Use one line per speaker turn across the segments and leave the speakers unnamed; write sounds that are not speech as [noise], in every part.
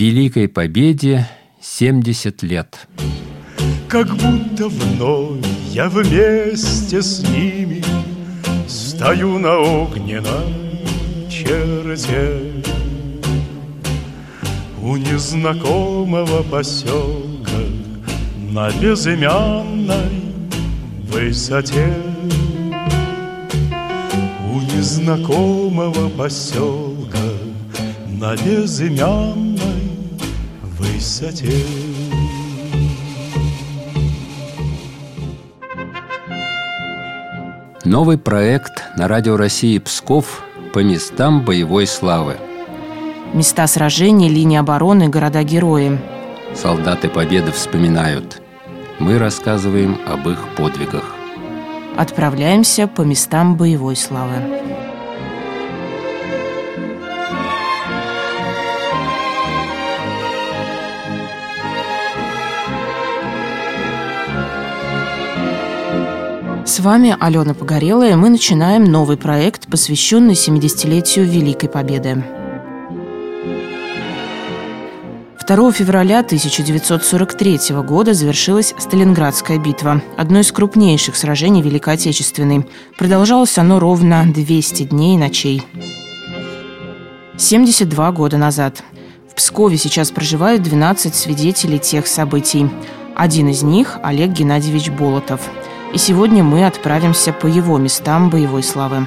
Великой Победе 70 лет.
Как будто вновь я вместе с ними Стою на огненной черте У незнакомого поселка На безымянной высоте У незнакомого поселка На безымянной высоте
Новый проект на Радио России Псков по местам боевой славы.
Места сражений, линии обороны, города-герои.
Солдаты Победы вспоминают. Мы рассказываем об их подвигах.
Отправляемся по местам боевой славы. Вами Алена Погорелая. Мы начинаем новый проект, посвященный 70-летию Великой Победы. 2 февраля 1943 года завершилась Сталинградская битва, одно из крупнейших сражений Великой Отечественной. Продолжалось оно ровно 200 дней и ночей. 72 года назад. В Пскове сейчас проживают 12 свидетелей тех событий. Один из них – Олег Геннадьевич Болотов – и сегодня мы отправимся по его местам боевой славы.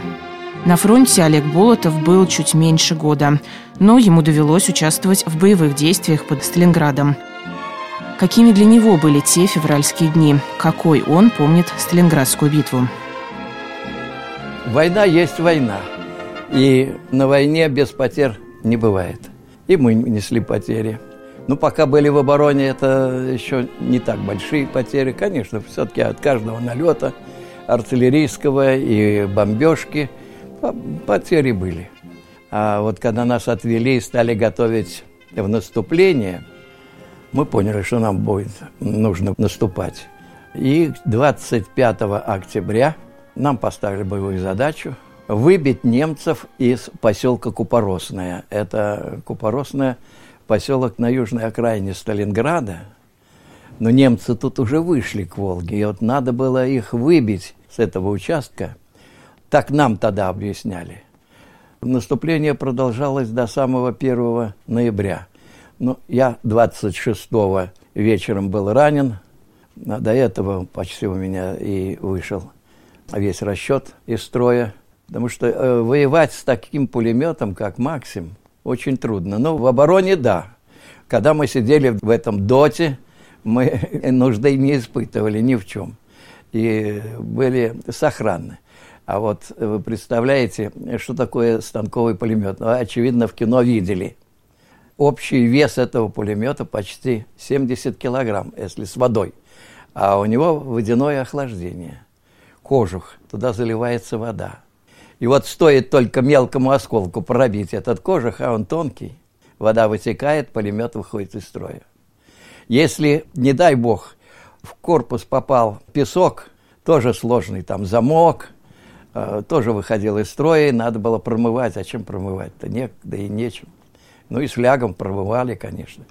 На фронте Олег Болотов был чуть меньше года, но ему довелось участвовать в боевых действиях под Сталинградом. Какими для него были те февральские дни? Какой он помнит Сталинградскую битву?
Война есть война. И на войне без потерь не бывает. И мы несли потери. Ну, пока были в обороне, это еще не так большие потери. Конечно, все-таки от каждого налета артиллерийского и бомбежки потери были. А вот когда нас отвели и стали готовить в наступление, мы поняли, что нам будет нужно наступать. И 25 октября нам поставили боевую задачу выбить немцев из поселка Купоросное. Это Купоросное – поселок на южной окраине Сталинграда, но немцы тут уже вышли к Волге, и вот надо было их выбить с этого участка. Так нам тогда объясняли. Наступление продолжалось до самого 1 ноября. Ну, я 26-го вечером был ранен, а до этого почти у меня и вышел весь расчет из строя. Потому что э, воевать с таким пулеметом, как Максим – очень трудно. Но в обороне – да. Когда мы сидели в этом доте, мы [laughs] нужды не испытывали ни в чем. И были сохранны. А вот вы представляете, что такое станковый пулемет? Ну, очевидно, в кино видели. Общий вес этого пулемета почти 70 килограмм, если с водой. А у него водяное охлаждение. Кожух, туда заливается вода. И вот стоит только мелкому осколку пробить этот кожух, а он тонкий, вода вытекает, пулемет выходит из строя. Если, не дай бог, в корпус попал песок, тоже сложный там замок, э, тоже выходил из строя, и надо было промывать. А чем промывать-то? Некогда и нечем. Ну и с флягом промывали, конечно.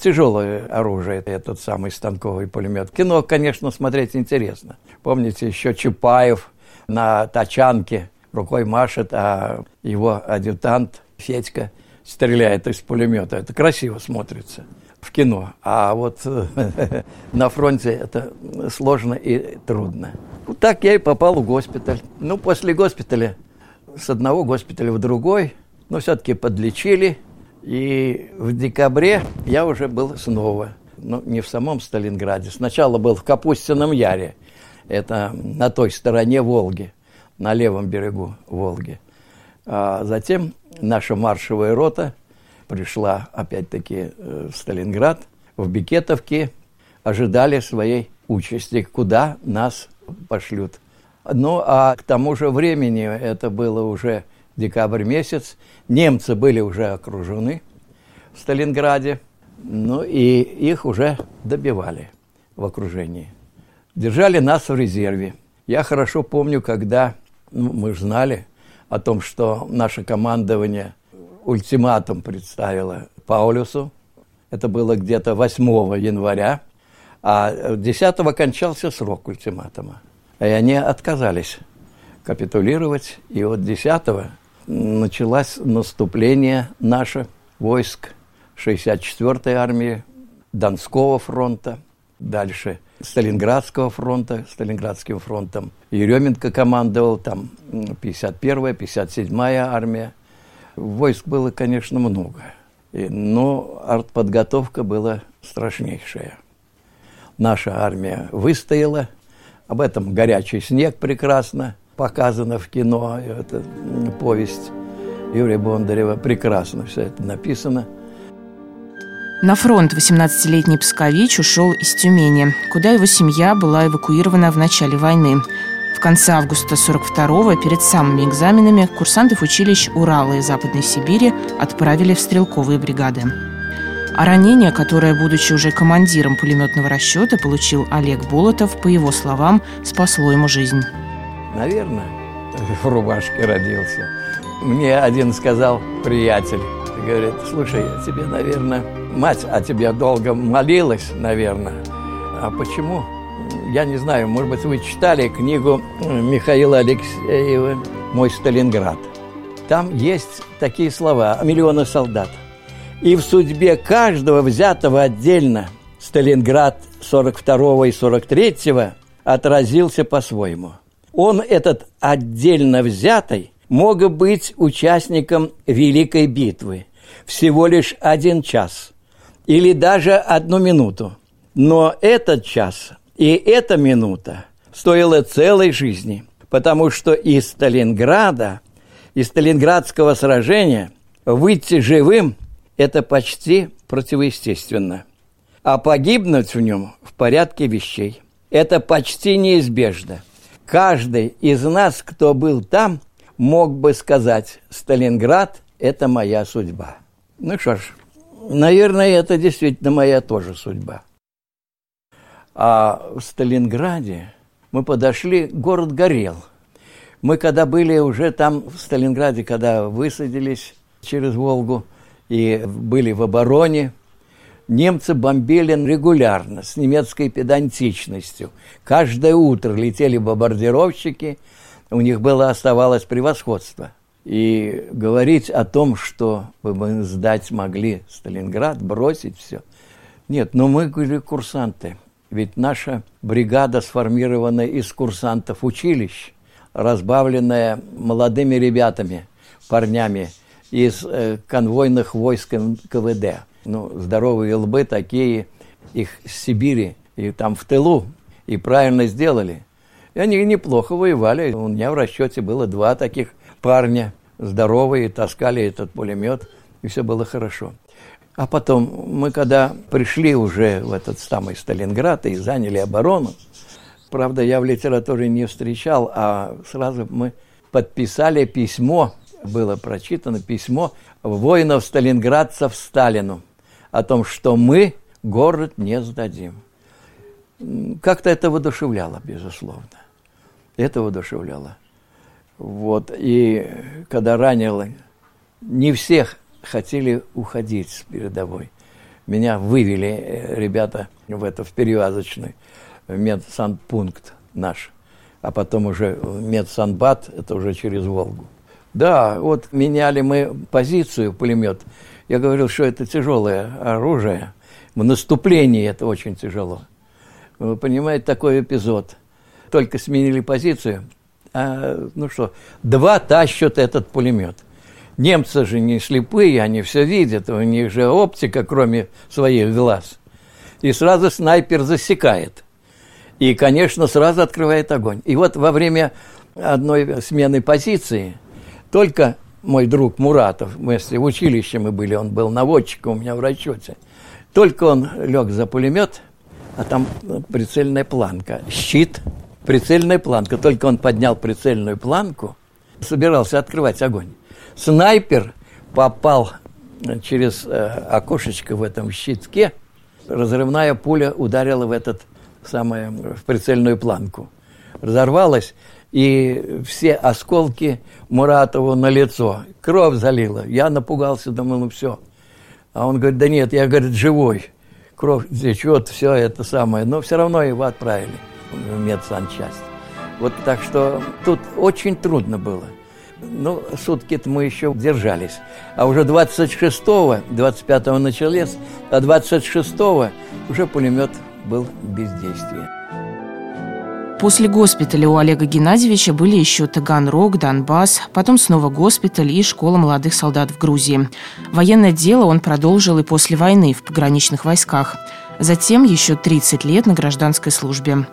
Тяжелое оружие, этот самый станковый пулемет. Кино, конечно, смотреть интересно. Помните, еще Чапаев на тачанке рукой машет, а его адъютант Федька стреляет из пулемета. Это красиво смотрится в кино. А вот [laughs] на фронте это сложно и трудно. Вот так я и попал в госпиталь. Ну, после госпиталя, с одного госпиталя в другой, но все-таки подлечили. И в декабре я уже был снова. Ну, не в самом Сталинграде. Сначала был в Капустином Яре. Это на той стороне Волги на левом берегу Волги. А затем наша маршевая рота пришла опять-таки э, в Сталинград, в Бикетовке, ожидали своей участи, куда нас пошлют. Ну, а к тому же времени, это было уже декабрь месяц, немцы были уже окружены в Сталинграде, ну и их уже добивали в окружении. Держали нас в резерве. Я хорошо помню, когда мы знали о том, что наше командование ультиматум представило Паулюсу. Это было где-то 8 января. А 10 кончался срок ультиматума. И они отказались капитулировать. И вот 10 началось наступление наше войск 64-й армии, Донского фронта, дальше Сталинградского фронта, Сталинградским фронтом. Еременко командовал, там 51-я, 57-я армия. Войск было, конечно, много. Но артподготовка была страшнейшая. Наша армия выстояла. Об этом «Горячий снег» прекрасно показано в кино. Это повесть Юрия Бондарева. Прекрасно все это написано.
На фронт 18-летний Пскович ушел из Тюмени, куда его семья была эвакуирована в начале войны. В конце августа 42-го, перед самыми экзаменами, курсантов училищ Урала и Западной Сибири отправили в стрелковые бригады. А ранение, которое, будучи уже командиром пулеметного расчета, получил Олег Болотов, по его словам, спасло ему жизнь.
Наверное, [laughs] в рубашке родился. Мне один сказал приятель, говорит, слушай, тебе, наверное, мать о тебе долго молилась, наверное. А почему? Я не знаю, может быть, вы читали книгу Михаила Алексеева «Мой Сталинград». Там есть такие слова «Миллионы солдат». И в судьбе каждого взятого отдельно Сталинград 42 и 43 отразился по-своему. Он, этот отдельно взятый, мог быть участником Великой битвы всего лишь один час или даже одну минуту. Но этот час и эта минута стоила целой жизни, потому что из Сталинграда, из Сталинградского сражения выйти живым – это почти противоестественно. А погибнуть в нем в порядке вещей – это почти неизбежно. Каждый из нас, кто был там, мог бы сказать «Сталинград – это моя судьба». Ну что ж, наверное, это действительно моя тоже судьба. А в Сталинграде мы подошли, город горел. Мы когда были уже там, в Сталинграде, когда высадились через Волгу и были в обороне, немцы бомбили регулярно, с немецкой педантичностью. Каждое утро летели бомбардировщики, у них было оставалось превосходство. И говорить о том, что мы сдать могли Сталинград, бросить все. Нет, но мы были курсанты. Ведь наша бригада сформирована из курсантов училищ, разбавленная молодыми ребятами, парнями из э, конвойных войск КВД. Ну, здоровые лбы такие, их с Сибири, и там в тылу, и правильно сделали. И они неплохо воевали. У меня в расчете было два таких парня здоровые, таскали этот пулемет, и все было хорошо. А потом мы, когда пришли уже в этот самый Сталинград и заняли оборону, правда, я в литературе не встречал, а сразу мы подписали письмо, было прочитано письмо воинов-сталинградцев Сталину о том, что мы город не сдадим. Как-то это воодушевляло, безусловно. Это воодушевляло. Вот, и когда ранил, не всех хотели уходить с передовой. Меня вывели э, ребята в это, в перевязочный медсанпункт наш, а потом уже медсанбат, это уже через Волгу. Да, вот меняли мы позицию, пулемет. Я говорил, что это тяжелое оружие. В наступлении это очень тяжело. Вы понимаете, такой эпизод. Только сменили позицию, а, ну что, два тащат этот пулемет. Немцы же не слепые, они все видят, у них же оптика, кроме своих глаз. И сразу снайпер засекает. И, конечно, сразу открывает огонь. И вот во время одной смены позиции только мой друг Муратов, мы в училище мы были, он был наводчиком у меня в расчете, только он лег за пулемет, а там прицельная планка, щит – прицельная планка. Только он поднял прицельную планку, собирался открывать огонь. Снайпер попал через э, окошечко в этом щитке, разрывная пуля ударила в этот самое, в прицельную планку. Разорвалась, и все осколки Муратову на лицо. Кровь залила. Я напугался, думал, ну все. А он говорит, да нет, я, говорит, живой. Кровь течет, все это самое. Но все равно его отправили медсанчасть. Вот так что тут очень трудно было. Ну, сутки-то мы еще держались. А уже 26-го, 25-го начались, а 26-го уже пулемет был в бездействии.
После госпиталя у Олега Геннадьевича были еще Таганрог, Донбасс, потом снова госпиталь и школа молодых солдат в Грузии. Военное дело он продолжил и после войны в пограничных войсках. Затем еще 30 лет на гражданской службе.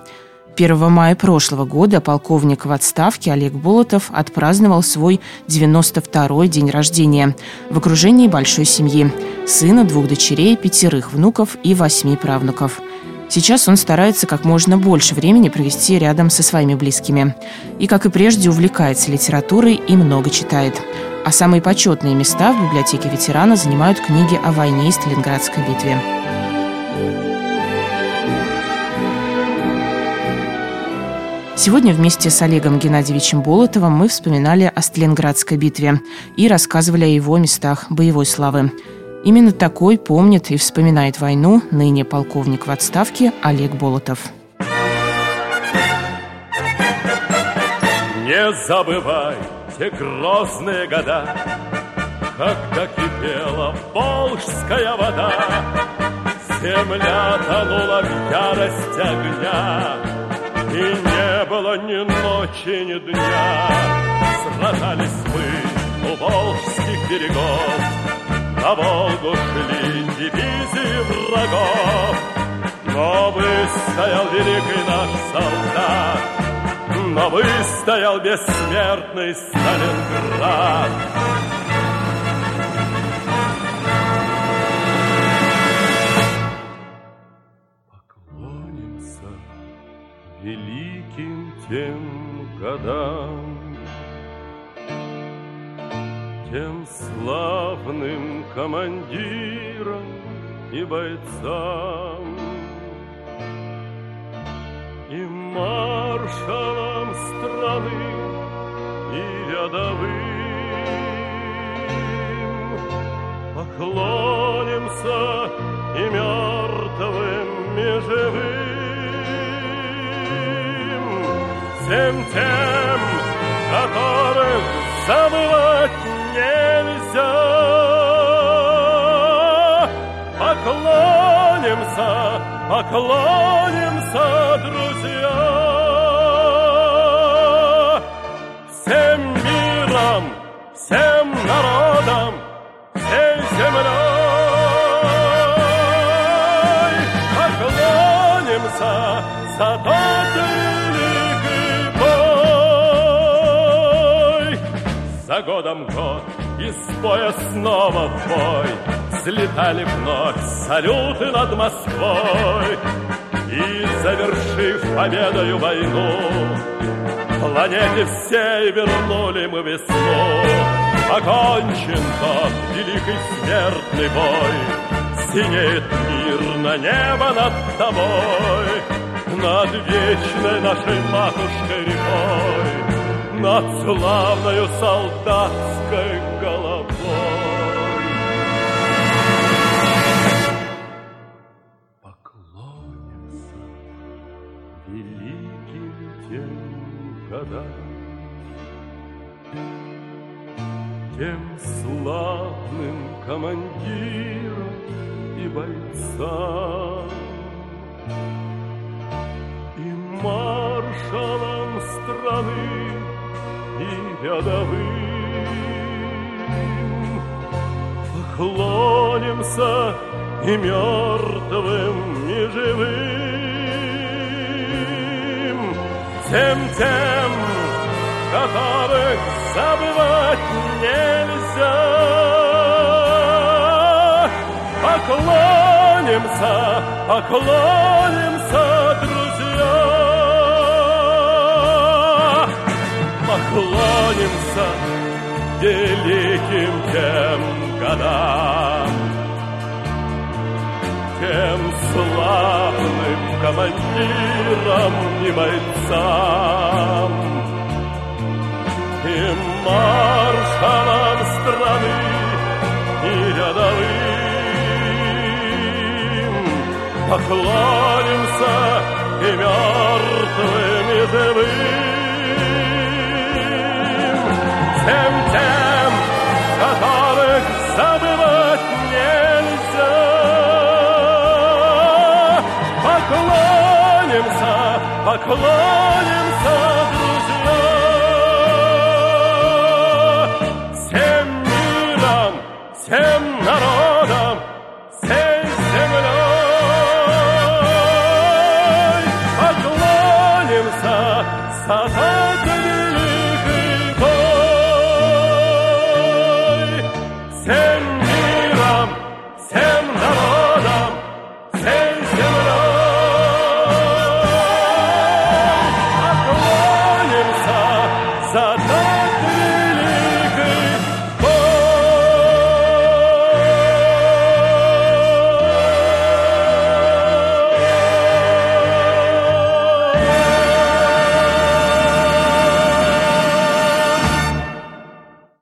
1 мая прошлого года полковник в отставке Олег Болотов отпраздновал свой 92-й день рождения в окружении большой семьи – сына, двух дочерей, пятерых внуков и восьми правнуков – Сейчас он старается как можно больше времени провести рядом со своими близкими. И, как и прежде, увлекается литературой и много читает. А самые почетные места в библиотеке ветерана занимают книги о войне и Сталинградской битве. Сегодня вместе с Олегом Геннадьевичем Болотовым мы вспоминали о Сталинградской битве и рассказывали о его местах боевой славы. Именно такой помнит и вспоминает войну ныне полковник в отставке Олег Болотов.
Не забывай те грозные года, Когда кипела волжская вода, Земля тонула в ярость огня, И было ни ночи, ни дня. Сражались мы у волжских берегов, на Волгу шли дивизии врагов, но выстоял великий наш солдат, но выстоял бессмертный Сталинград. Великим тем годам, тем славным командирам и бойцам и маршалам страны и рядовым. Поклонимся и мертвым и живым всем тем, которых забывать нельзя. Поклонимся, поклонимся, друзья. За годом год из боя снова в бой Взлетали вновь салюты над Москвой. И, завершив победою войну Планете всей вернули мы весну. Окончен тот великий смертный бой. Синеет мирно небо над тобой. Над вечной нашей матушкой рекой над славною солдатской головой. Поклонимся великим тем годам, тем славным командирам и бойцам, рядовым. Поклонимся и мертвым, и живым, тем тем, которых забывать нельзя. Поклонимся, поклонимся, поклонимся великим тем годам, тем славным командирам и бойцам, и маршалам страны, и рядовым поклонимся и мертвым, и живым. Поклонимся,